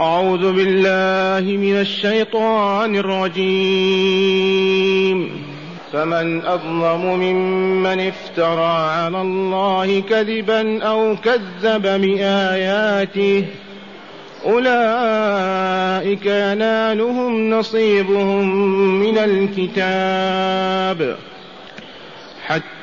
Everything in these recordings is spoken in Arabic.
أعوذ بالله من الشيطان الرجيم. فمن أظلم ممن افترى على الله كذبا أو كذب بآياته أولئك ينالهم نصيبهم من الكتاب.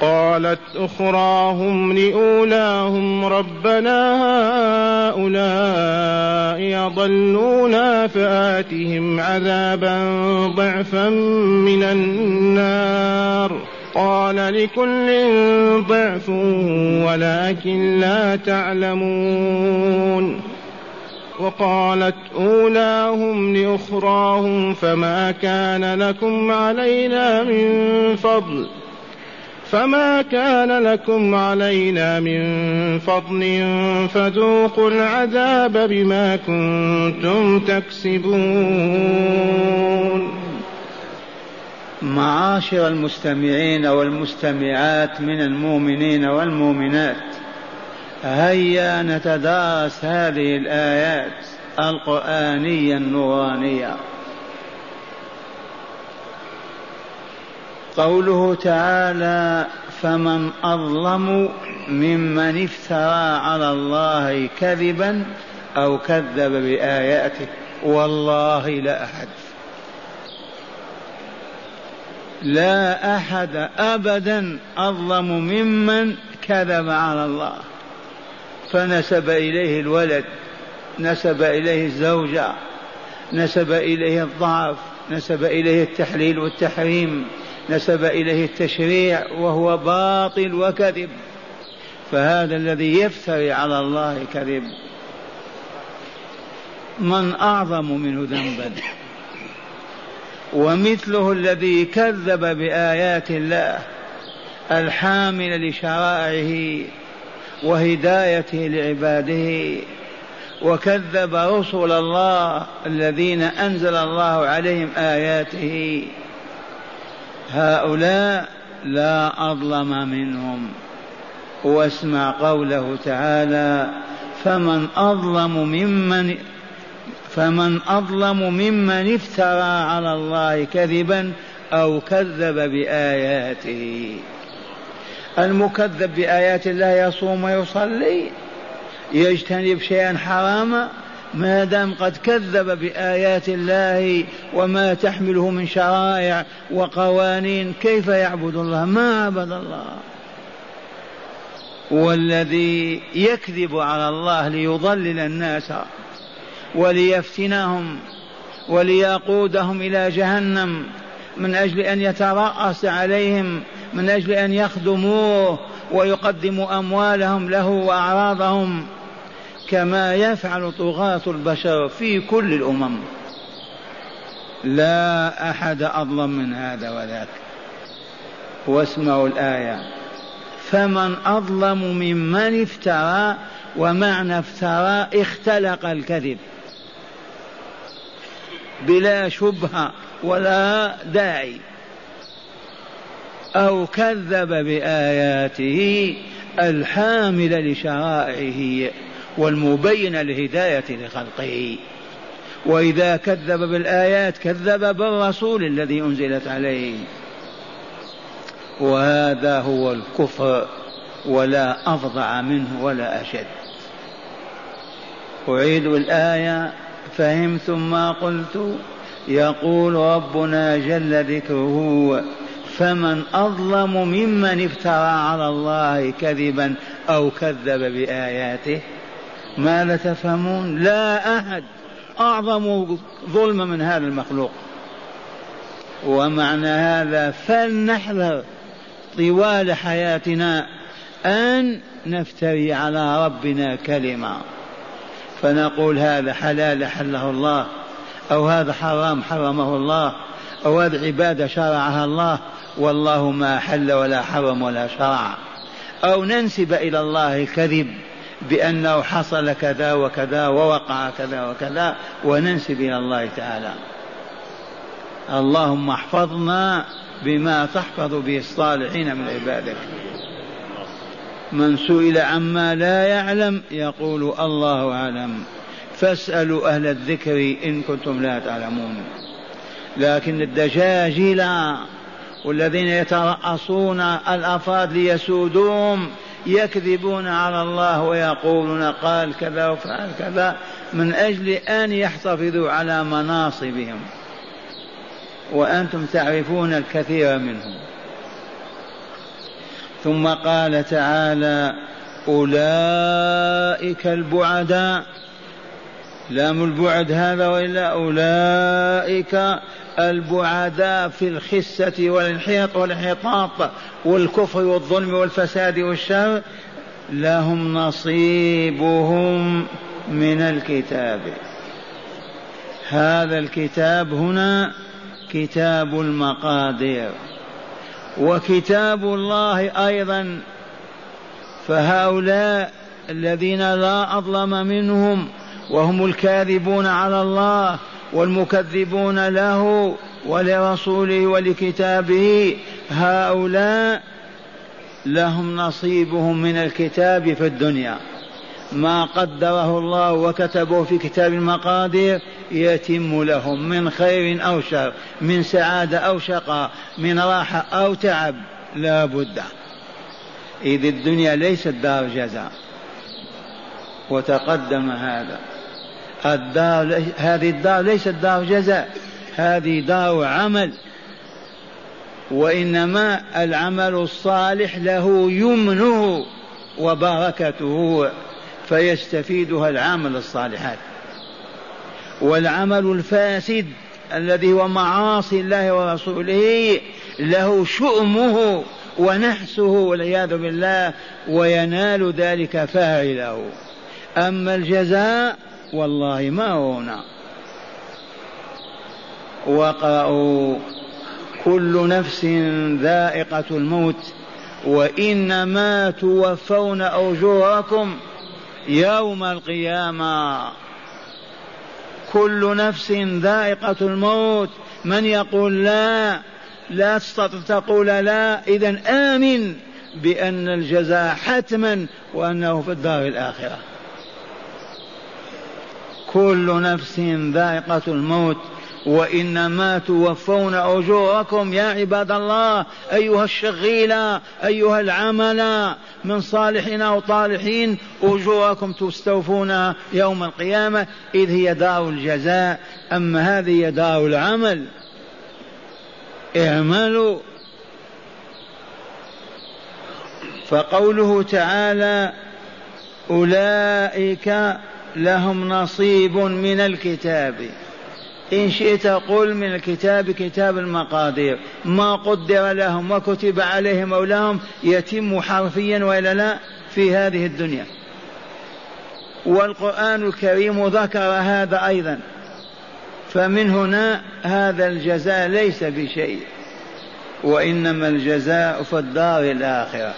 قالت أخراهم لأولاهم ربنا هؤلاء أضلونا فآتهم عذابا ضعفا من النار. قال لكل ضعف ولكن لا تعلمون. وقالت أولاهم لأخراهم فما كان لكم علينا من فضل. فما كان لكم علينا من فضل فذوقوا العذاب بما كنتم تكسبون معاشر المستمعين والمستمعات من المؤمنين والمؤمنات هيا نتدارس هذه الآيات القرآنية النورانية. قوله تعالى فمن أظلم ممن افترى على الله كذبا أو كذب بآياته والله لا أحد. لا أحد ابدا أظلم ممن كذب على الله. فنسب إليه الولد نسب إليه الزوجة نسب إليه الضعف نسب إليه التحليل والتحريم. نسب إليه التشريع وهو باطل وكذب. فهذا الذي يفتري على الله كذب. من أعظم منه ذنبا. ومثله الذي كذب بآيات الله الحامل لشرائعه وهدايته لعباده. وكذب رسل الله الذين أنزل الله عليهم آياته. هؤلاء لا أظلم منهم. واسمع قوله تعالى فمن أظلم ممن فمن أظلم ممن افترى على الله كذبا أو كذب بآياته. المكذب بآيات الله يصوم ويصلي يجتنب شيئا حراما ما دام قد كذب بآيات الله وما تحمله من شرائع وقوانين كيف يعبد الله؟ ما عبد الله. والذي يكذب على الله ليضلل الناس وليفتنهم وليقودهم إلى جهنم من أجل أن يترأس عليهم من أجل أن يخدموه ويقدموا أموالهم له وأعراضهم. كما يفعل طغاة البشر في كل الأمم. لا أحد أظلم من هذا وذاك. واسمعوا الآية. فمن أظلم ممن افترى ومعنى افترى اختلق الكذب. بلا شبهة ولا داعي. أو كذب بآياته الحاملة لشرائعه. والمبينة لهداية لخلقه. وإذا كذب بالآيات كذب بالرسول الذي أنزلت عليه. وهذا هو الكفر ولا أفظع منه ولا أشد. أعيد الآية. فهمتم ما قلت؟ يقول ربنا جل ذكره فمن أظلم ممن افترى على الله كذبا أو كذب بآياته ماذا تفهمون؟ لا أحد. أعظم ظلم من هذا المخلوق. ومعنى هذا فلنحذر طوال حياتنا أن نفتري على ربنا كلمة. فنقول هذا حلال حله الله أو هذا حرام حرمه الله أو هذا عبادة شرعها الله والله ما حل ولا حرم ولا شرع. أو ننسب إلى الله الكذب. بأنه حصل كذا وكذا ووقع كذا وكذا وننسب إلى الله تعالى. اللهم احفظنا بما تحفظ به الصالحين من عبادك. من سئل عما لا يعلم يقول الله أعلم. فاسألوا أهل الذكر إن كنتم لا تعلمون. لكن الدجاجله والذين يترأسون الأفراد ليسودوهم يكذبون على الله ويقولون قال كذا وفعل كذا من أجل أن يحتفظوا على مناصبهم. وأنتم تعرفون الكثير منهم. ثم قال تعالى أولئك البعداء. لام البعد هذا وإلا أولئك البعداء في الخسة والانحياط والانحطاط والكفر والظلم والفساد والشر لهم نصيبهم من الكتاب. هذا الكتاب هنا كتاب المقادير. وكتاب الله أيضا فهؤلاء الذين لا أظلم منهم وهم الكاذبون على الله والمكذبون له ولرسوله ولكتابه هؤلاء لهم نصيبهم من الكتاب في الدنيا. ما قدره الله وكتبه في كتاب المقادير يتم لهم من خير أو شر من سعادة أو شقاء من راحة أو تعب لا بد. إذ الدنيا ليست دار جزاء. وتقدم هذا. الدار هذه الدار ليست دار جزاء هذه دار عمل. وإنما العمل الصالح له يمنه وبركته فيستفيدها العامل الصالحات. والعمل الفاسد الذي هو معاصي الله ورسوله له شؤمه ونحسه والعياذ بالله وينال ذلك فاعله. أما الجزاء والله ما هنا. واقرأوا كل نفس ذائقة الموت وإنما توفون أجوركم يوم القيامة. كل نفس ذائقة الموت. من يقول لا؟ لا تستطيع تقول لا. إذا آمن بأن الجزاء حتما وأنه في الدار الآخرة. كل نفس ذائقة الموت وإنما توفون أجوركم يا عباد الله أيها الشغيلة أيها العمل من صالحين أو طالحين أجوركم تستوفون يوم القيامة إذ هي دار الجزاء. أما هذه هي دار العمل. اعملوا. فقوله تعالى أولئك لهم نصيب من الكتاب. إن شئت قل من الكتاب كتاب المقادير. ما قدر لهم وكتب عليهم أو لهم يتم حرفيا وإلا لا في هذه الدنيا. والقرآن الكريم ذكر هذا أيضا. فمن هنا هذا الجزاء ليس بشيء. وإنما الجزاء في الدار الآخرة.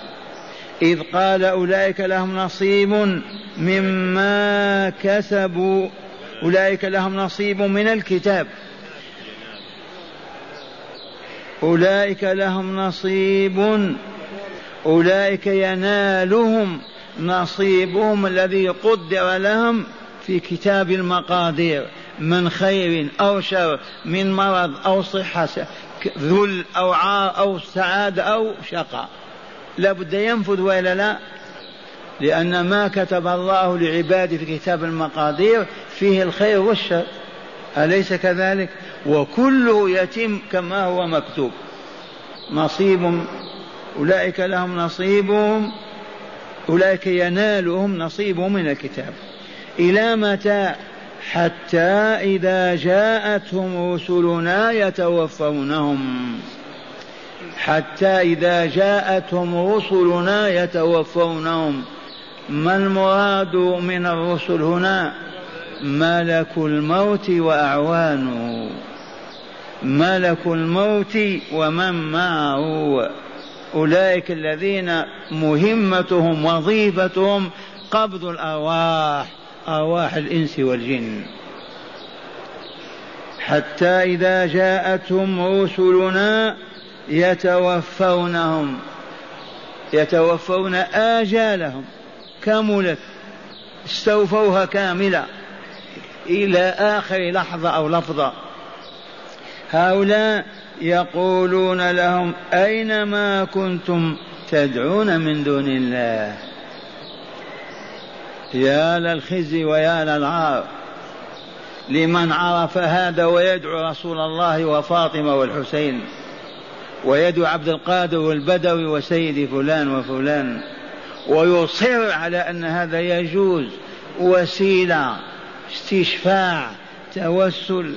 إذ قال أولئك لهم نصيب مما كسبوا. أولئك لهم نصيب من الكتاب. أولئك لهم نصيب. أولئك ينالهم نصيبهم الذي قدر لهم في كتاب المقادير من خير أو شر من مرض أو صحة ذل أو عار أو سعادة أو شقاء. لابد ينفذ وإلا لا؟ لأن ما كتب الله لعباده في كتاب المقادير فيه الخير والشر. أليس كذلك؟ وكله يتم كما هو مكتوب. نصيب أولئك لهم نصيبهم أولئك ينالهم نصيبهم من الكتاب. إلى متى؟ حتى إذا جاءتهم رسلنا يتوفونهم. حتى إذا جاءتهم رسلنا يتوفونهم. ما المراد من الرسل هنا؟ ملك الموت وأعوانه. ملك الموت ومن معه. أولئك الذين مهمتهم وظيفتهم قبض الأرواح أرواح الإنس والجن. حتى إذا جاءتهم رسلنا يتوفونهم يتوفون آجالهم كملت استوفوها كاملة إلى آخر لحظة أو لفظة. هؤلاء يقولون لهم أين ما كنتم تدعون من دون الله؟ يا للخزي ويا للعار لمن عرف هذا ويدعو رسول الله وفاطمة والحسين. ويدعو عبد القادر والبدوي وسيدي فلان وفلان ويصر على أن هذا يجوز. وسيلة استشفاع توسل.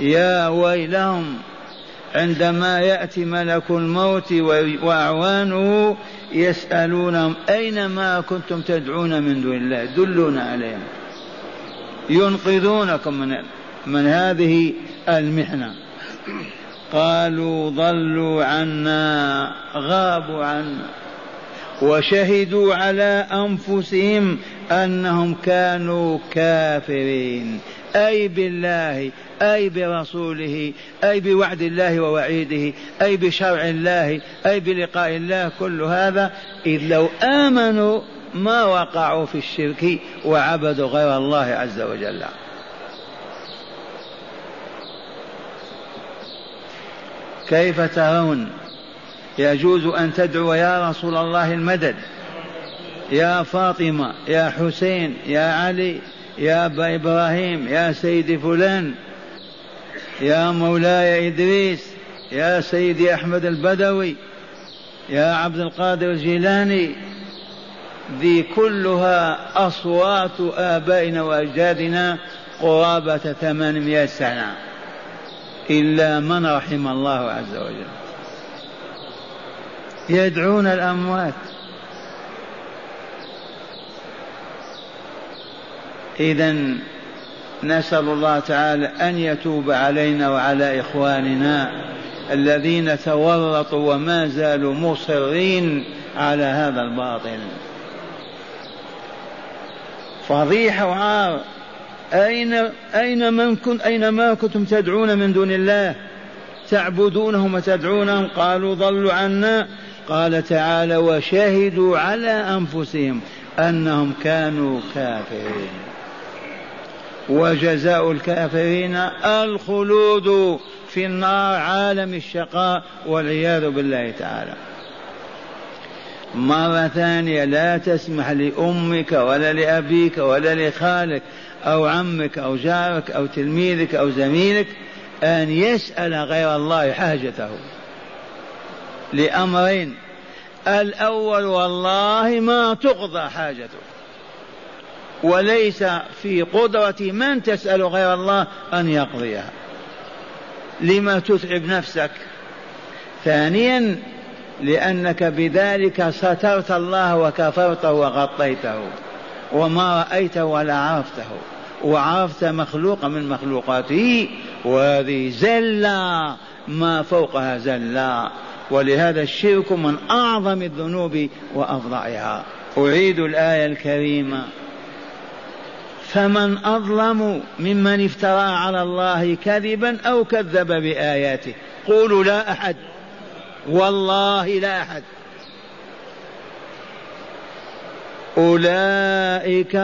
يا ويلهم عندما يأتي ملك الموت وأعوانه يسألونهم أين ما كنتم تدعون من دون الله؟ دلونا عليهم. ينقذونكم من من هذه المحنة. قالوا ضلوا عنا غابوا عنا. وشهدوا على أنفسهم أنهم كانوا كافرين. أي بالله أي برسوله أي بوعد الله ووعيده أي بشرع الله أي بلقاء الله كل هذا. إذ لو آمنوا ما وقعوا في الشرك وعبدوا غير الله عز وجل. كيف ترون؟ يجوز أن تدعو يا رسول الله المدد. يا فاطمة يا حسين يا علي يا أبا إبراهيم يا سيدي فلان يا مولاي إدريس يا سيدي أحمد البدوي يا عبد القادر الجيلاني. ذي كلها أصوات آبائنا وأجدادنا قرابة ثمانمائة سنة. إلا من رحم الله عز وجل. يدعون الأموات. إذا نسأل الله تعالى أن يتوب علينا وعلى إخواننا الذين تورطوا وما زالوا مصرين على هذا الباطل. فضيحة وعار. أين أين من كنت أين ما كنتم تدعون من دون الله؟ تعبدونهم وتدعونهم؟ قالوا ضلوا عنا. قال تعالى وشهدوا على أنفسهم أنهم كانوا كافرين. وجزاء الكافرين الخلود في النار عالم الشقاء والعياذ بالله تعالى. مرة ثانية لا تسمح لأمك ولا لأبيك ولا لخالك أو عمك أو جارك أو تلميذك أو زميلك أن يسأل غير الله حاجته. لأمرين الأول والله ما تقضى حاجته. وليس في قدرة من تسأل غير الله أن يقضيها. لما تتعب نفسك؟ ثانيا لأنك بذلك سترت الله وكفرته وغطيته وما رأيته ولا عرفته. وعرفت مخلوقا من مخلوقاته وهذه زلة ما فوقها زلة. ولهذا الشرك من أعظم الذنوب وأفظعها أعيد الآية الكريمة. فمن أظلم ممن افترى على الله كذبا أو كذب بآياته. قولوا لا أحد. والله لا أحد. أولئك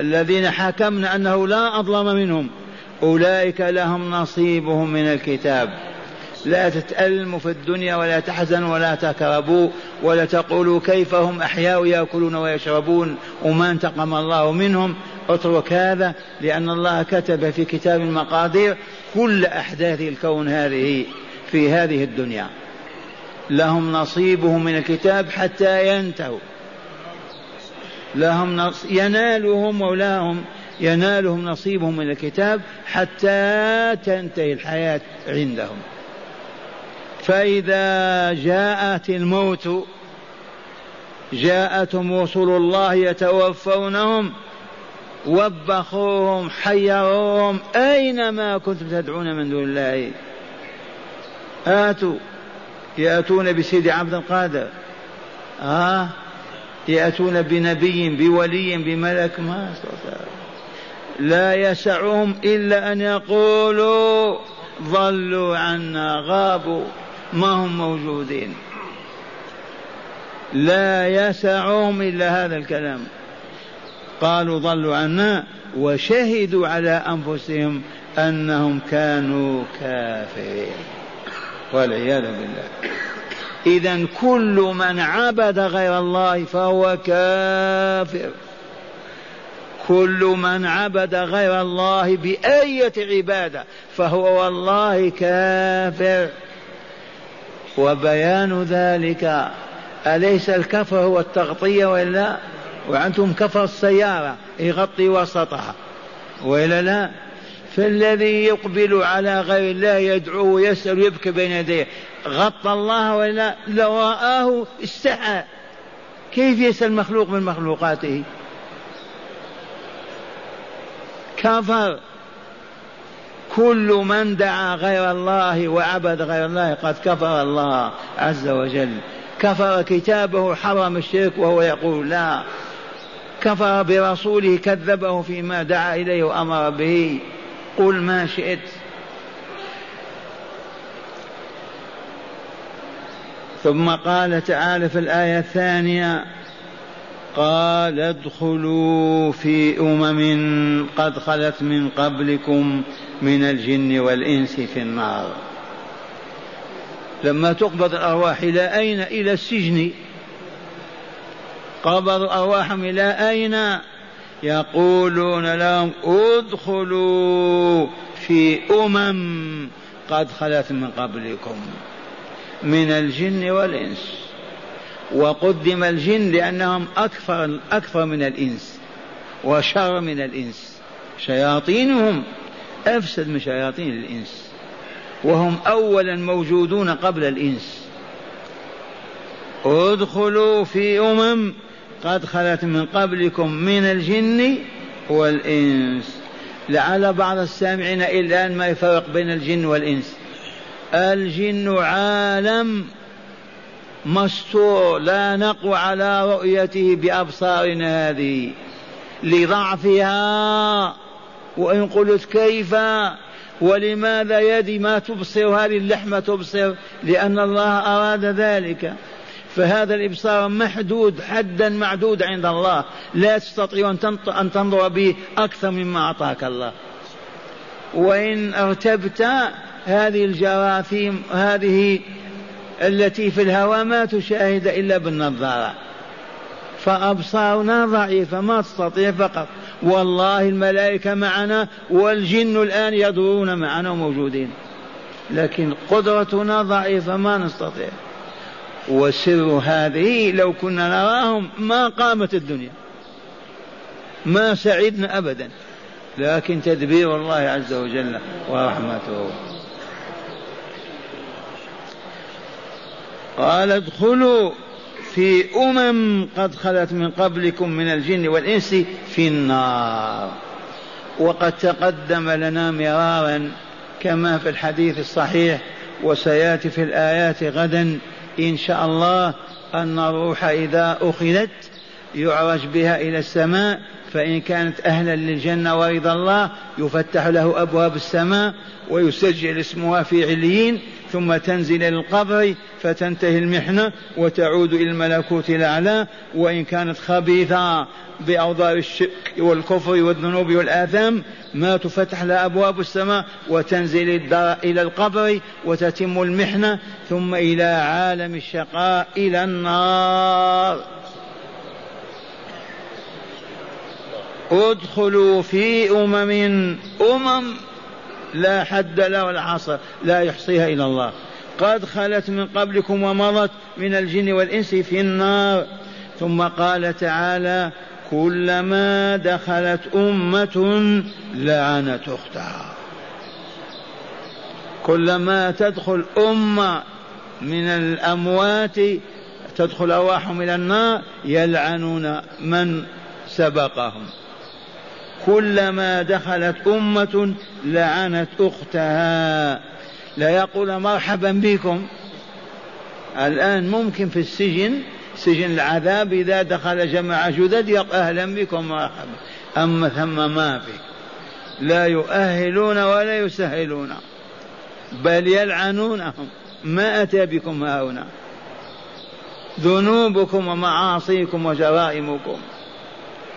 الذين حكمنا أنه لا أظلم منهم. أولئك لهم نصيبهم من الكتاب. لا تتألموا في الدنيا ولا تحزنوا ولا تكربوا ولا تقولوا كيف هم أحياء يأكلون ويشربون وما انتقم الله منهم. اترك هذا لأن الله كتب في كتاب المقادير كل أحداث الكون هذه في هذه الدنيا. لهم نصيبهم من الكتاب حتى ينتهوا. لهم نص... ينالهم مولاهم ينالهم نصيبهم من الكتاب حتى تنتهي الحياة عندهم. فإذا جاءت الموت جاءتهم رسل الله يتوفونهم وبخوهم حيروهم أينما كنتم تدعون من دون الله؟ آتوا يأتون بسيد عبد القادر. آه يأتون بنبي بولي بملك ما لا يسعهم إلا أن يقولوا ضلوا عنا غابوا ما هم موجودين. لا يسعهم إلا هذا الكلام. قالوا ضلوا عنا وشهدوا على أنفسهم أنهم كانوا كافرين. والعياذ بالله. إذا كل من عبد غير الله فهو كافر. كل من عبد غير الله بأية عبادة فهو والله كافر. وبيان ذلك أليس الكفر هو التغطية ولا وأنتم كفر السيارة يغطي وسطها. وإلا لا؟ فالذي يقبل على غير الله يدعو ويسأل ويبكي بين يديه. غطى الله ولا لو رآه استحى. كيف يسأل مخلوق من مخلوقاته؟ كفر. كل من دعا غير الله وعبد غير الله قد كفر الله عز وجل. كفر كتابه حرم الشرك وهو يقول لا. كفر برسوله كذبه فيما دعا إليه وأمر به. قل ما شئت. ثم قال تعالى في الآية الثانية قال ادخلوا في أمم قد خلت من قبلكم من الجن والإنس في النار. لما تقبض الأرواح إلى أين؟ إلى السجن. قبضوا ارواحهم إلى أين؟ يقولون لهم ادخلوا في أمم قد خلت من قبلكم من الجن والإنس. وقدم الجن لأنهم أكثر أكثر من الإنس وشر من الإنس. شياطينهم أفسد من شياطين الإنس. وهم أولا موجودون قبل الإنس. ادخلوا في أمم قد خلت من قبلكم من الجن والإنس. لعل بعض السامعين إلا أن ما يفرق بين الجن والإنس. الجن عالم مستور لا نقوى على رؤيته بأبصارنا هذه. لضعفها وإن قلت كيف؟ ولماذا يدي ما تبصر هذه اللحمة تبصر؟ لأن الله أراد ذلك. فهذا الإبصار محدود حدا معدود عند الله. لا تستطيع أن تنظر به أكثر مما أعطاك الله. وإن أرتبت هذه الجراثيم هذه التي في الهواء ما تشاهد إلا بالنظارة. فأبصارنا ضعيفة ما تستطيع فقط. والله الملائكة معنا والجن الآن يدورون معنا وموجودين. لكن قدرتنا ضعيفة ما نستطيع. وسر هذه لو كنا نراهم ما قامت الدنيا. ما سعدنا أبدا. لكن تدبير الله عز وجل ورحمته. قال ادخلوا في أمم قد خلت من قبلكم من الجن والإنس في النار. وقد تقدم لنا مرارا كما في الحديث الصحيح وسيأتي في الآيات غدا إن شاء الله أن الروح إذا أخذت يعرج بها إلى السماء فإن كانت أهلا للجنة ورضا الله يفتح له أبواب السماء ويسجل اسمها في عليين ثم تنزل إلى القبر فتنتهي المحنة وتعود إلى الملكوت الأعلى وإن كانت خبيثة بأوضار الشرك والكفر والذنوب والآثام ما تفتح لها أبواب السماء وتنزل إلى القبر وتتم المحنة ثم إلى عالم الشقاء إلى النار. ادخلوا في أمم أمم لا حد له ولا حصر لا يحصيها إلا الله. قد خلت من قبلكم ومضت من الجن والإنس في النار. ثم قال تعالى كلما دخلت أمة لعنت أختها. كلما تدخل أمة من الأموات تدخل أرواحهم إلى النار يلعنون من سبقهم. كلما دخلت أمة لعنت أختها. لا يقول مرحبا بكم. الآن ممكن في السجن سجن العذاب إذا دخل جماعة جدد أهلا بكم مرحبا. أما ثم ما في. لا يؤهلون ولا يسهلون. بل يلعنونهم. ما أتى بكم هنا ذنوبكم ومعاصيكم وجرائمكم.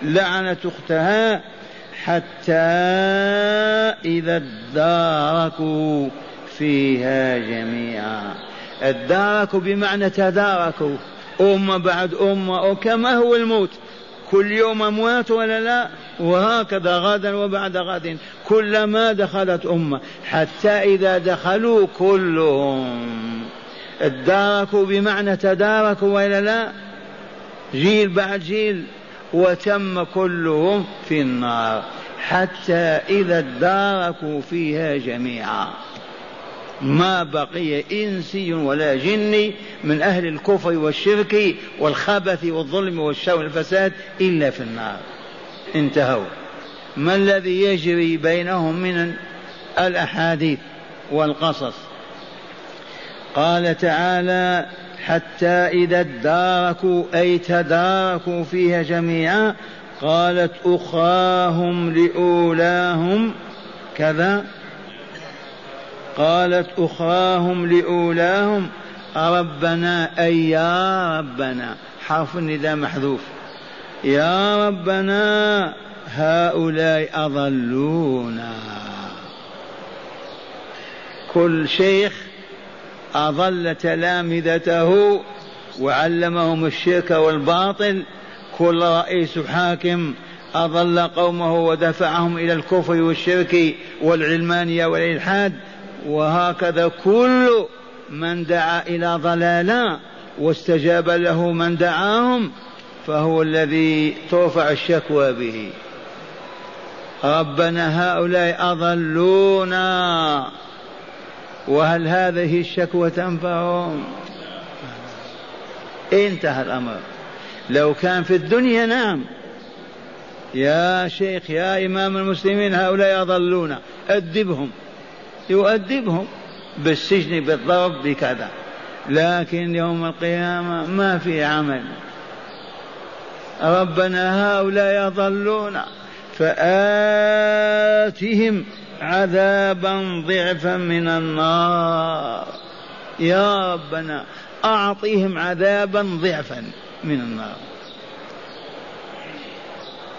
لعنت أختها. حتى إذا اداركوا فيها جميعا. اداركوا بمعنى تداركوا. أمة بعد أمة. وكما هو الموت. كل يوم أموات ولا لا؟ وهكذا غدا وبعد غد. كلما دخلت أمة. حتى إذا دخلوا كلهم. اداركوا بمعنى تداركوا ولا لا؟ جيل بعد جيل. وتم كلهم في النار حتى إذا اداركوا فيها جميعا. ما بقي إنسي ولا جني من أهل الكفر والشرك والخبث والظلم والشر والفساد إلا في النار. انتهوا. ما الذي يجري بينهم من الأحاديث والقصص؟ قال تعالى حتى إذا اداركوا أي تداركوا فيها جميعا قالت أخاهم لأولاهم كذا. قالت أخراهم لأولاهم ربنا أي يا ربنا. حرف النداء محذوف. يا ربنا هؤلاء أضلونا. كل شيخ أضل تلامذته وعلمهم الشرك والباطل. كل رئيس حاكم أضل قومه ودفعهم إلى الكفر والشرك والعلمانية والإلحاد. وهكذا كل من دعا إلى ضلالة واستجاب له من دعاهم فهو الذي ترفع الشكوى به. ربنا هؤلاء أضلونا. وهل هذه الشكوى تنفعهم؟ انتهى الأمر. لو كان في الدنيا نعم. يا شيخ يا إمام المسلمين هؤلاء يضلون. أدبهم. يؤدبهم. بالسجن بالضرب بكذا. لكن يوم القيامة ما في عمل. ربنا هؤلاء يضلون. فآتهم عذابا ضعفا من النار. يا ربنا أعطيهم عذابا ضعفا من النار.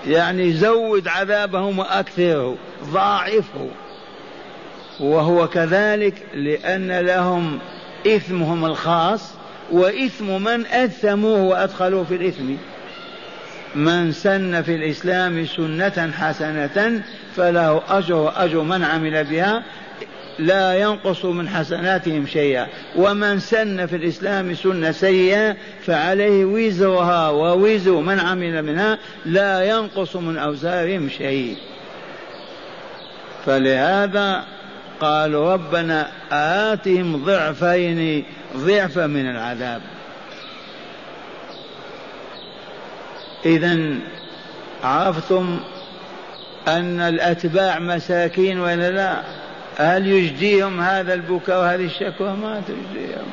يعني زود عذابهم وأكثره ضاعفه. وهو كذلك لأن لهم إثمهم الخاص وإثم من أثموه وأدخلوه في الإثم. من سن في الإسلام سنة حسنة فله أجر أجر من عمل بها لا ينقص من حسناتهم شيئا. ومن سن في الإسلام سنة سيئة فعليه وزرها ووزر من عمل منها لا ينقص من أوزارهم شيء فلهذا قالوا ربنا آتهم ضعفين ضعفا من العذاب. إذا عرفتم أن الأتباع مساكين ولا لا؟ هل يجديهم هذا البكاء وهذه الشكوى؟ ما تجديهم.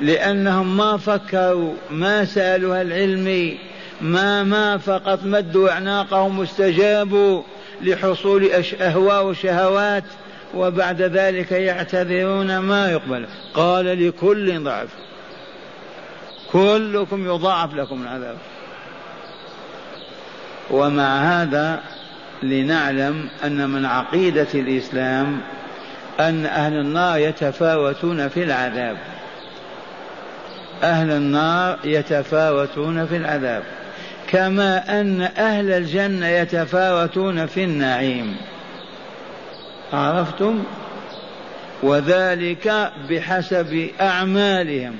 لأنهم ما فكروا ما سألوا العلم ما ما فقط مدوا أعناقهم واستجابوا لحصول أهواء وشهوات وبعد ذلك يعتذرون ما يقبل. قال لكل ضعف. كلكم يضاعف لكم العذاب. ومع هذا لنعلم أن من عقيدة الإسلام أن أهل النار يتفاوتون في العذاب. أهل النار يتفاوتون في العذاب. كما أن أهل الجنة يتفاوتون في النعيم. عرفتم؟ وذلك بحسب أعمالهم.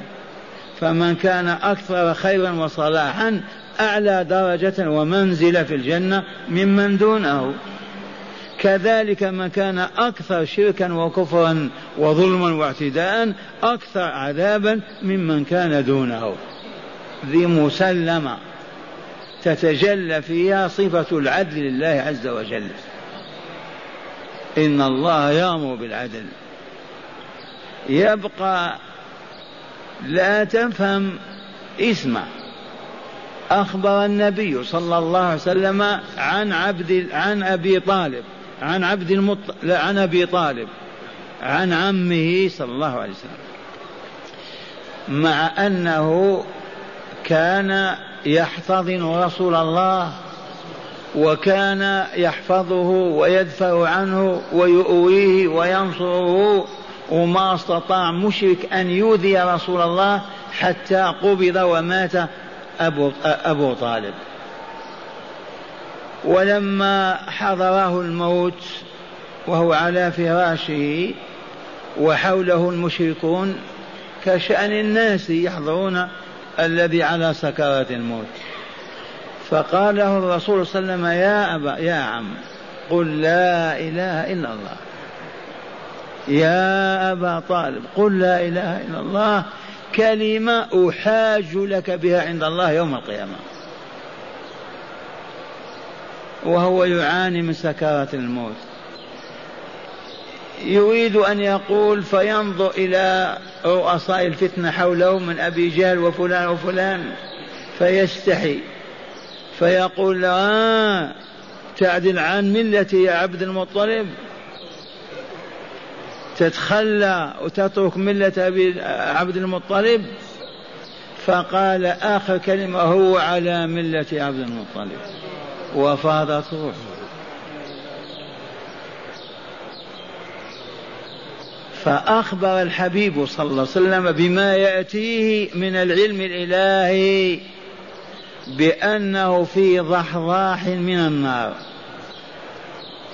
فمن كان أكثر خيرا وصلاحا أعلى درجة ومنزلة في الجنة ممن دونه. كذلك من كان أكثر شركا وكفرا وظلما واعتداء أكثر عذابا ممن كان دونه. ذي مسلمة تتجلى فيها صفة العدل لله عز وجل. إن الله يأمر بالعدل. يبقى لا تفهم اسمه أخبر النبي صلى الله عليه وسلم عن عبد عن أبي طالب عن عبد المط... عن أبي طالب عن عمه صلى الله عليه وسلم. مع أنه كان يحتضن رسول الله وكان يحفظه ويدفع عنه ويؤويه وينصره وما استطاع مشرك أن يؤذي رسول الله حتى قبض ومات أبو, أبو طالب. ولما حضره الموت وهو على فراشه وحوله المشركون كشأن الناس يحضرون الذي على سكرات الموت. فقال له الرسول صلى الله عليه وسلم يا أبا يا عم قل لا إله إلا الله. يا أبا طالب قل لا إله إلا الله. كلمة أحاج لك بها عند الله يوم القيامة. وهو يعاني من سكرات الموت. يريد أن يقول فينظر إلى رؤساء الفتنة حوله من أبي جهل وفلان وفلان فيستحي. فيقول آه تعدل عن ملتي يا عبد المطلب. تتخلى وتترك ملة أبي عبد المطلب فقال آخر كلمة هو على ملة عبد المطلب. وفاضت روحه. فأخبر الحبيب صلى الله عليه وسلم بما يأتيه من العلم الإلهي بأنه في ضحضاح من النار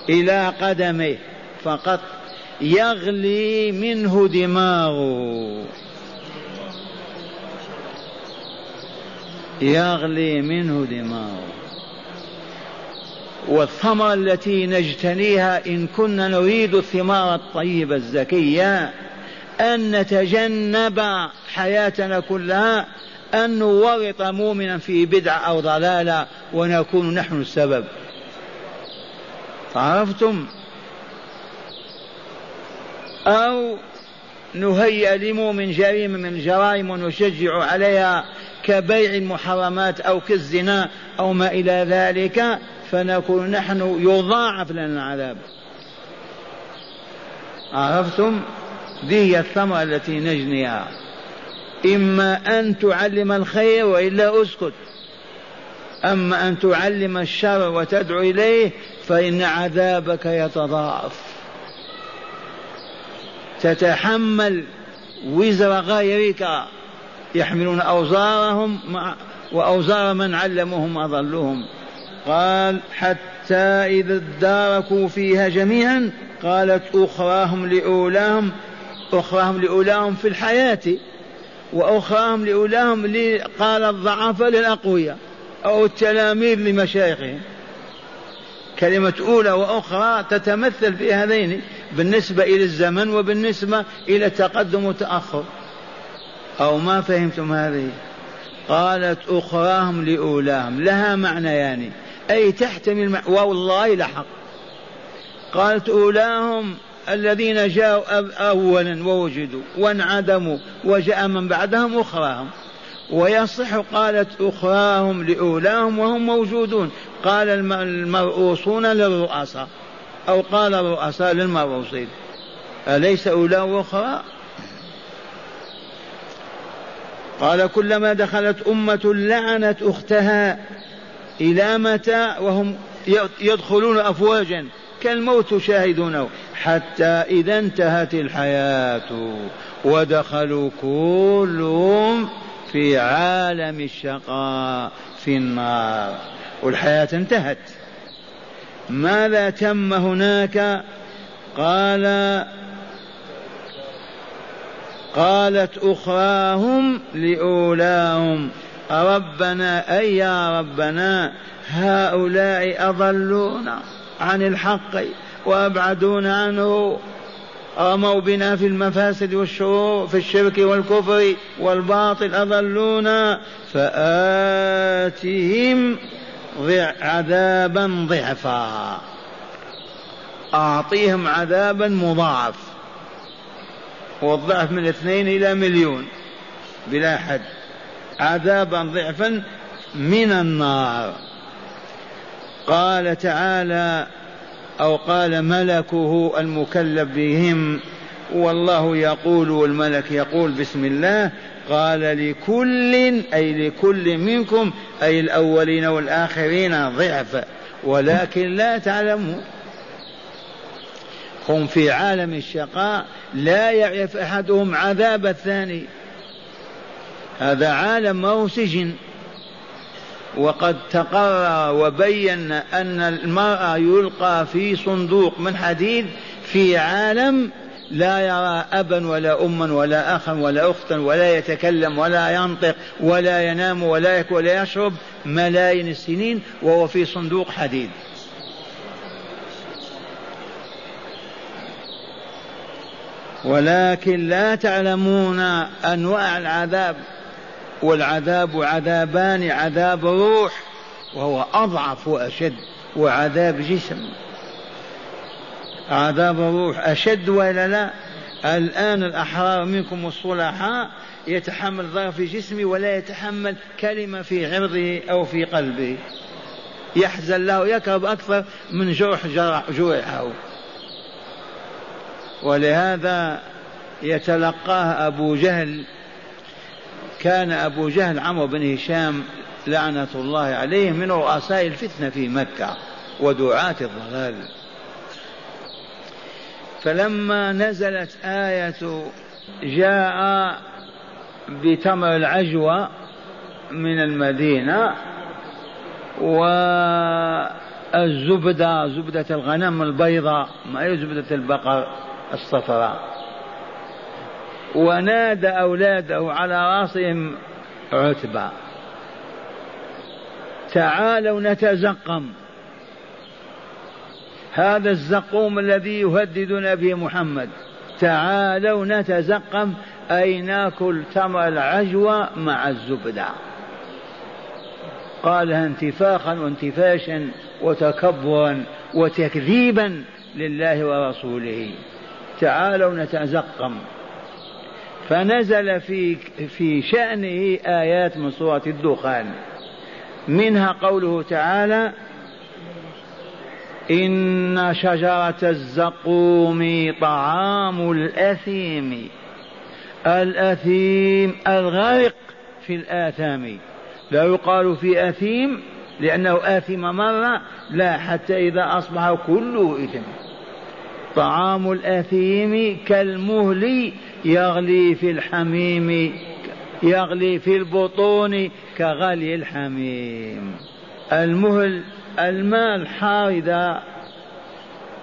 إلى قدمه فقط. يغلي منه دماغه. يغلي منه دماغه. والثمرة التي نجتنيها إن كنا نريد الثمار الطيبة الزكية أن نتجنب حياتنا كلها أن نورط مؤمنا في بدعة أو ضلالة ونكون نحن السبب. عرفتم؟ أو نهيئ لمؤمن جريمة من الجرائم ونشجع عليها كبيع المحرمات أو كالزنا أو ما إلى ذلك فنكون نحن يضاعف لنا العذاب. عرفتم؟ دي هي الثمرة التي نجنيها. إما أن تعلم الخير وإلا أسكت. أما أن تعلم الشر وتدعو إليه فإن عذابك يتضاعف. تتحمل وزر غيرك يحملون أوزارهم مع وأوزار من علموهم أضلوهم قال حتى إذا اداركوا فيها جميعا قالت أخراهم لأولاهم أخراهم لأولاهم في الحياة وأخراهم لأولاهم قال الضعفاء للأقوياء أو التلاميذ لمشايخهم. كلمة أولى وأخرى تتمثل في هذين بالنسبة إلى الزمن وبالنسبة إلى التقدم والتأخر أو ما فهمتم هذه؟ قالت أخراهم لأولاهم. لها معنيان يعني. أي تحتمل. والله لحق. قالت أولاهم الذين جاءوا أولا ووجدوا وانعدموا وجاء من بعدهم أخراهم. ويصح قالت أخراهم لأولاهم وهم موجودون. قال المرؤوسون للرؤساء. أو قال الرؤساء للمرؤوسين أليس أولى وأخرى؟ قال كلما دخلت أمة لعنت أختها إلى متى وهم يدخلون أفواجا كالموت تشاهدونه حتى إذا انتهت الحياة ودخلوا كلهم في عالم الشقاء في النار. والحياة انتهت. ماذا تم هناك؟ قال قالت أخراهم لأولاهم. ربنا أي يا ربنا هؤلاء أضلونا عن الحق وأبعدونا عنه. رموا بنا في المفاسد والشرور في الشرك والكفر والباطل أضلونا. فآتهم عذابا ضعفا. أعطيهم عذابا مضاعف. والضعف من اثنين إلى مليون. بلا حد. عذابا ضعفا من النار. قال تعالى أو قال ملكه المكلف بهم والله يقول والملك يقول بسم الله قال لكل أي لكل منكم أي الأولين والآخرين ضعف ولكن لا تعلمون هم في عالم الشقاء لا يعرف أحدهم عذاب الثاني. هذا عالم ما هو سجن وقد تقرر وبين أن المرأة يلقى في صندوق من حديد في عالم لا يرى أبا ولا أما ولا أخا ولا أختا ولا يتكلم ولا ينطق ولا ينام ولا يأكل ولا يشرب ملايين السنين وهو في صندوق حديد. ولكن لا تعلمون أنواع العذاب والعذاب عذابان عذاب روح وهو أضعف وأشد وعذاب جسم. عذاب الروح أشد ولا لا. الآن الأحرار منكم الصلحاء يتحمل ضرر في جسمه ولا يتحمل كلمة في عرضه أو في قلبه. يحزن له يكرب أكثر من جرح جرحه. ولهذا يتلقاه أبو جهل. كان أبو جهل عمرو بن هشام لعنة الله عليه من رؤساء الفتنة في مكة ودعاة الضلال. فلما نزلت آية جاء بتمر العجوة من المدينة والزبدة زبدة الغنم البيضاء ما هي زبدة البقر؟ الصفراء. ونادى أولاده على رأسهم عتبة. تعالوا نتزقم. هذا الزقوم الذي يهددنا به محمد. تعالوا نتزقم أي ناكل تمر العجوة مع الزبدة. قالها انتفاخا وانتفاشا وتكبرا وتكذيبا لله ورسوله. تعالوا نتزقم. فنزل في في شأنه آيات من سورة الدخان. منها قوله تعالى إن شجرة الزقوم طعام الأثيم. الأثيم الغارق في الآثام. لا يقال في أثيم لأنه آثم مرة لا حتى إذا أصبح كله إثم. طعام الأثيم كالمهل يغلي في الحميم يغلي في البطون كغلي الحميم. المهل الماء الحار إذا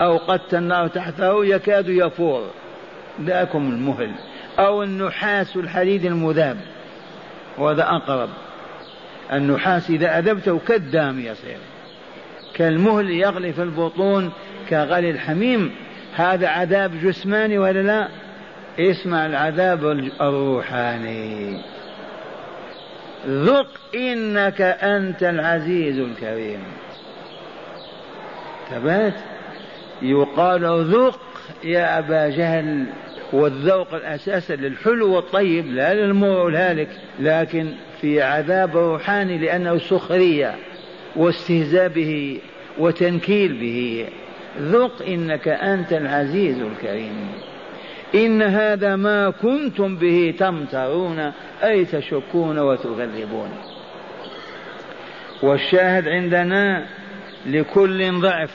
أوقدت النار تحته يكاد يفور ذاكم المهل. أو النحاس الحديد المذاب. وهذا أقرب. النحاس إذا أذبته كالدام يصير كالمهل يغلي في البطون كغلي الحميم. هذا عذاب جسماني ولا لا؟ اسمع العذاب الروحاني. ذق إنك أنت العزيز الكريم. ثبات يقال ذق يا أبا جهل والذوق الأساس للحلو والطيب لا للمر والهالك لكن في عذاب روحاني لأنه سخرية واستهزاء به وتنكيل به. ذق إنك أنت العزيز الكريم. إن هذا ما كنتم به تمترون أي تشكون وتكذبون والشاهد عندنا لكل ضعف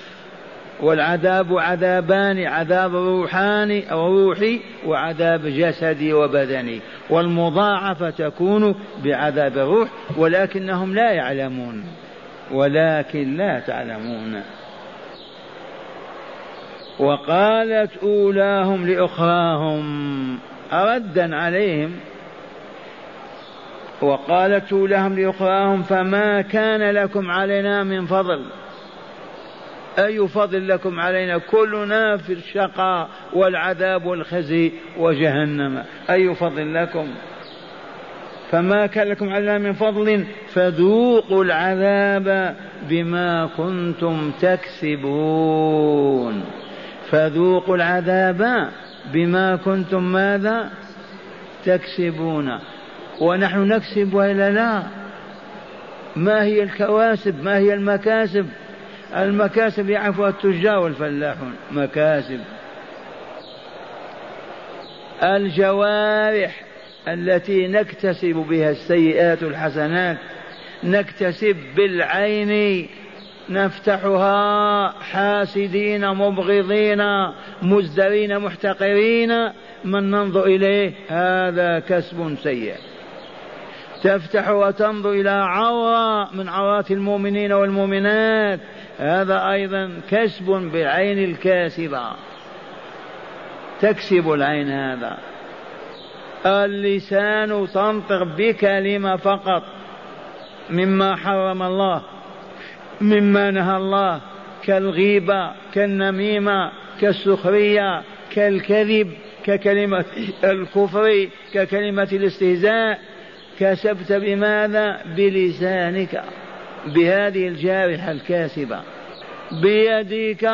والعذاب عذابان عذاب روحاني أو روحي وعذاب جسدي وبدني والمضاعفة تكون بعذاب الروح ولكنهم لا يعلمون ولكن لا تعلمون. وقالت أولاهم لأخراهم ردا عليهم وقالت أولاهم لأخراهم فما كان لكم علينا من فضل. أي فضل لكم علينا كلنا في الشقاء والعذاب والخزي وجهنم. أي فضل لكم. فما كان لكم علينا من فضل فذوقوا العذاب بما كنتم تكسبون. فذوقوا العذاب بما كنتم ماذا تكسبون. ونحن نكسب وإلا لا؟ ما هي الكواسب؟ ما هي المكاسب؟ المكاسب يعرفها التجار والفلاحون. مكاسب. الجوارح التي نكتسب بها السيئات الحسنات نكتسب بالعين نفتحها حاسدين مبغضين مزدرين محتقرين. من ننظر إليه هذا كسب سيء. تفتح وتنظر إلى عورة من عورات المؤمنين والمؤمنات. هذا أيضا كسب بالعين الكاسبة. تكسب العين هذا. اللسان تنطق بكلمة فقط. مما حرم الله. مما نهى الله. كالغيبة كالنميمة كالسخرية كالكذب ككلمة الكفر ككلمة الاستهزاء. كسبت بماذا؟ بلسانك. بهذه الجارحة الكاسبة. بيدك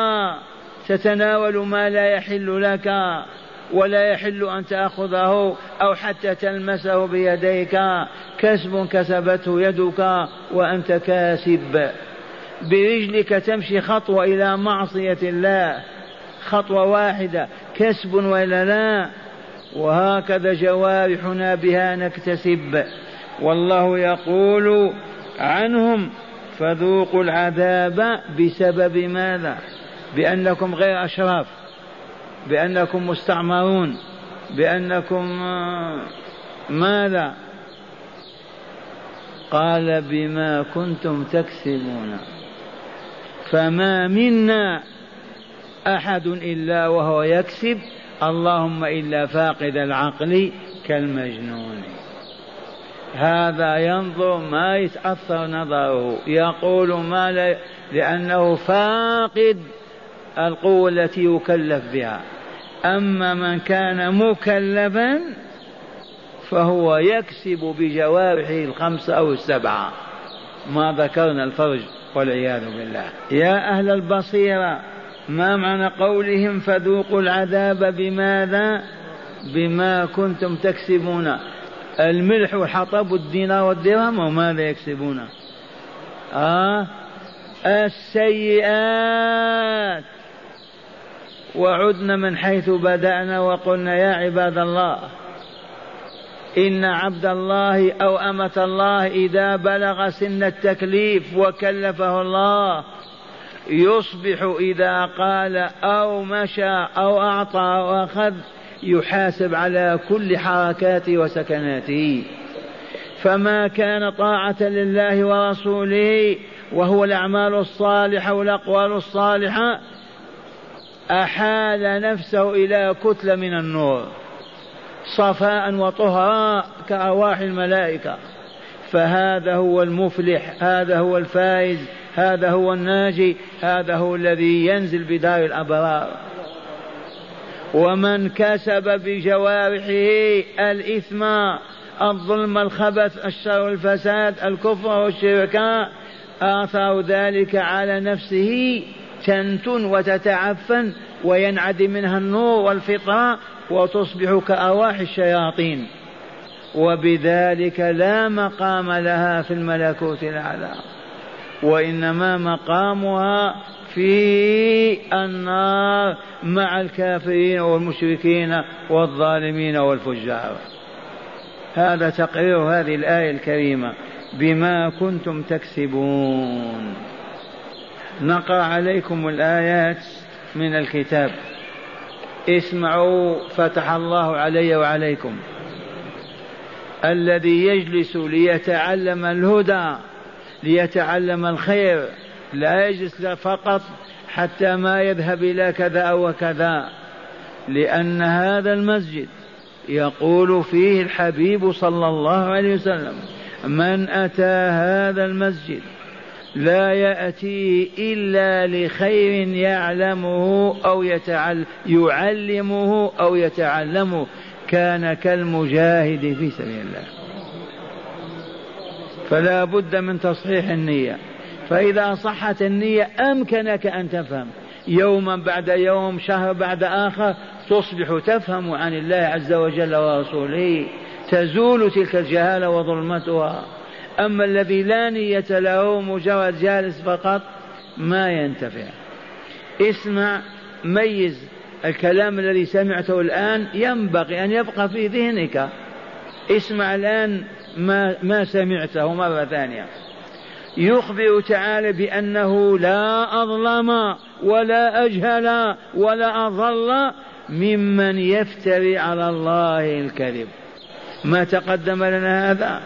تتناول ما لا يحل لك ولا يحل أن تأخذه أو حتى تلمسه بيديك. كسب كسبته يدك وأنت كاسب. برجلك تمشي خطوة إلى معصية الله. خطوة واحدة كسب وإلا لا. وهكذا جوارحنا بها نكتسب. والله يقول عنهم فذوقوا العذاب بسبب ماذا؟ بأنكم غير أشراف بأنكم مستعمرون بأنكم آه، ماذا؟ قال بما كنتم تكسبون. فما منا أحد إلا وهو يكسب اللهم إلا فاقد العقل كالمجنون. هذا ينظر ما يتأثر نظره. يقول ما لا لأنه فاقد القوة التي يكلف بها. أما من كان مكلفا فهو يكسب بجوارحه الخمسة أو السبعة. ما ذكرنا الفرج والعياذ بالله. يا أهل البصيرة ما معنى قولهم فذوقوا العذاب بماذا؟ بما كنتم تكسبون. الملح والحطب والدينار والدرهم وماذا يكسبون؟ آه؟ السيئات. وعدنا من حيث بدأنا وقلنا يا عباد الله إن عبد الله أو أمة الله إذا بلغ سن التكليف وكلفه الله يصبح إذا قال أو مشى أو أعطى أو أخذ يحاسب على كل حركاته وسكناته فما كان طاعة لله ورسوله وهو الأعمال الصالحة والأقوال الصالحة أحال نفسه إلى كتلة من النور صفاء وطهراء كأرواح الملائكة. فهذا هو المفلح هذا هو الفائز هذا هو الناجي هذا هو الذي ينزل بدار الأبرار. ومن كسب بجوارحه الإثم الظلم الخبث الشر الفساد الكفر والشرك آثار ذلك على نفسه تنتن وتتعفن وينعدم منها النور والفطرة وتصبح كأرواح الشياطين. وبذلك لا مقام لها في الملكوت الأعلى. وإنما مقامها في النار مع الكافرين والمشركين والظالمين والفجار. هذا تقرير هذه الآية الكريمة بما كنتم تكسبون. نقرأ عليكم الآيات من الكتاب. اسمعوا فتح الله علي وعليكم. الذي يجلس ليتعلم الهدى ليتعلم الخير. لا يجلس فقط حتى ما يذهب إلى كذا أو كذا لأن هذا المسجد يقول فيه الحبيب صلى الله عليه وسلم من أتى هذا المسجد لا يأتي إلا لخير يعلمه أو يتعلم يعلمه أو يتعلمه كان كالمجاهد في سبيل الله. فلا بد من تصحيح النية. فإذا صحت النية أمكنك أن تفهم. يوما بعد يوم شهر بعد آخر تصبح تفهم عن الله عز وجل ورسوله. تزول تلك الجهالة وظلمتها. أما الذي لا نية له مجرد جالس فقط ما ينتفع. اسمع ميز الكلام الذي سمعته الآن. ينبغي أن يبقى في ذهنك. اسمع الآن ما, ما سمعته مرة ثانية. يخبر تعالى بأنه لا أظلم ولا أجهل ولا أضل ممن يفتري على الله الكذب. ما تقدم لنا هذا؟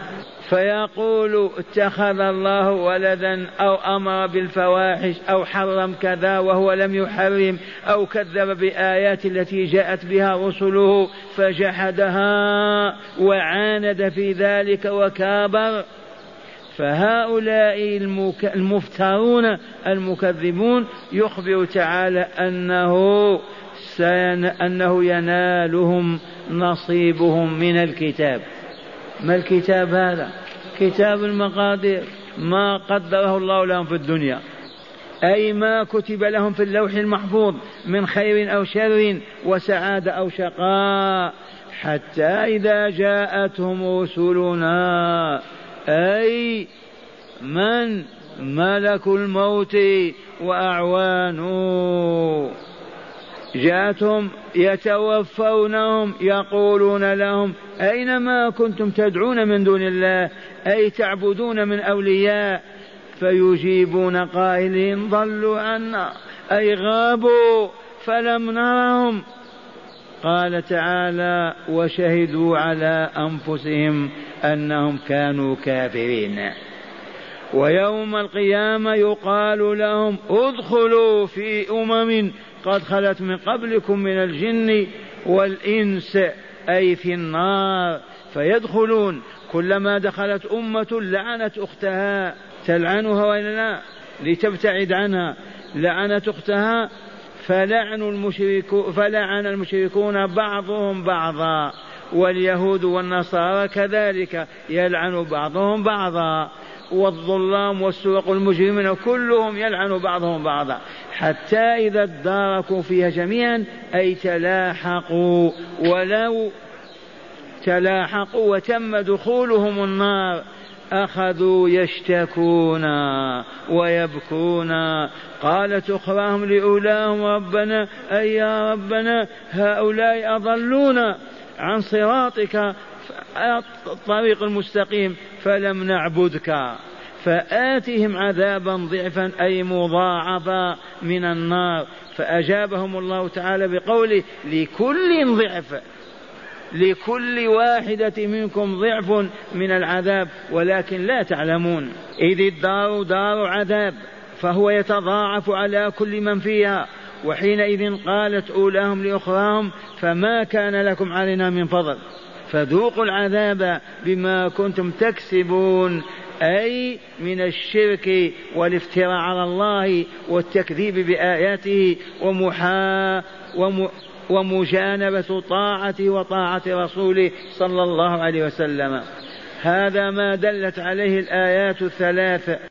فيقول اتخذ الله ولدا أو أمر بالفواحش أو حرم كذا وهو لم يحرم أو كذب بآيات التي جاءت بها رسله فجحدها وعاند في ذلك وكابر. فهؤلاء المفترون المكذبون يخبر تعالى أنه أنه ينالهم نصيبهم من الكتاب. ما الكتاب هذا؟ كتاب المقادير ما قدره الله لهم في الدنيا. أي ما كتب لهم في اللوح المحفوظ من خير أو شر وسعادة أو شقاء. حتى إذا جاءتهم رسلنا أي من ملك الموت وأعوانه. جاءتهم يتوفونهم يقولون لهم أين ما كنتم تدعون من دون الله؟ أي تعبدون من أولياء؟ فيجيبون قائلين ضلوا عنا أي غابوا فلم نرهم. قال تعالى وشهدوا على أنفسهم أنهم كانوا كافرين. ويوم القيامة يقال لهم ادخلوا في أمم قد خلت من قبلكم من الجن والإنس أي في النار فيدخلون. كلما دخلت أمة لعنت أختها. تلعنها وإلا لا؟ لتبتعد عنها. لعنت أختها فلعن المشركون فلعن المشركون بعضهم بعضا واليهود والنصارى كذلك يلعن بعضهم بعضا والظلام والسوق المجرمين كلهم يلعن بعضهم بعضا حتى إذا اداركوا فيها جميعا أي تلاحقوا ولو تلاحقوا وتم دخولهم النار أخذوا يشتكون ويبكون. قالت أخراهم لأولاهم ربنا أي يا ربنا هؤلاء أضلونا عن صراطك؟ الطريق المستقيم فلم نعبدك. فآتهم عذابا ضعفا أي مضاعفا من النار. فأجابهم الله تعالى بقوله لكل ضعف لكل واحدة منكم ضعف من العذاب ولكن لا تعلمون. إذ الدار دار عذاب فهو يتضاعف على كل من فيها. وحينئذ قالت أولاهم لأخراهم فما كان لكم علينا من فضل. فذوقوا العذاب بما كنتم تكسبون أي من الشرك والافتراء على الله والتكذيب بآياته ومحا وم ومجانبة طاعته وطاعة رسوله صلى الله عليه وسلم. هذا ما دلت عليه الآيات الثلاث.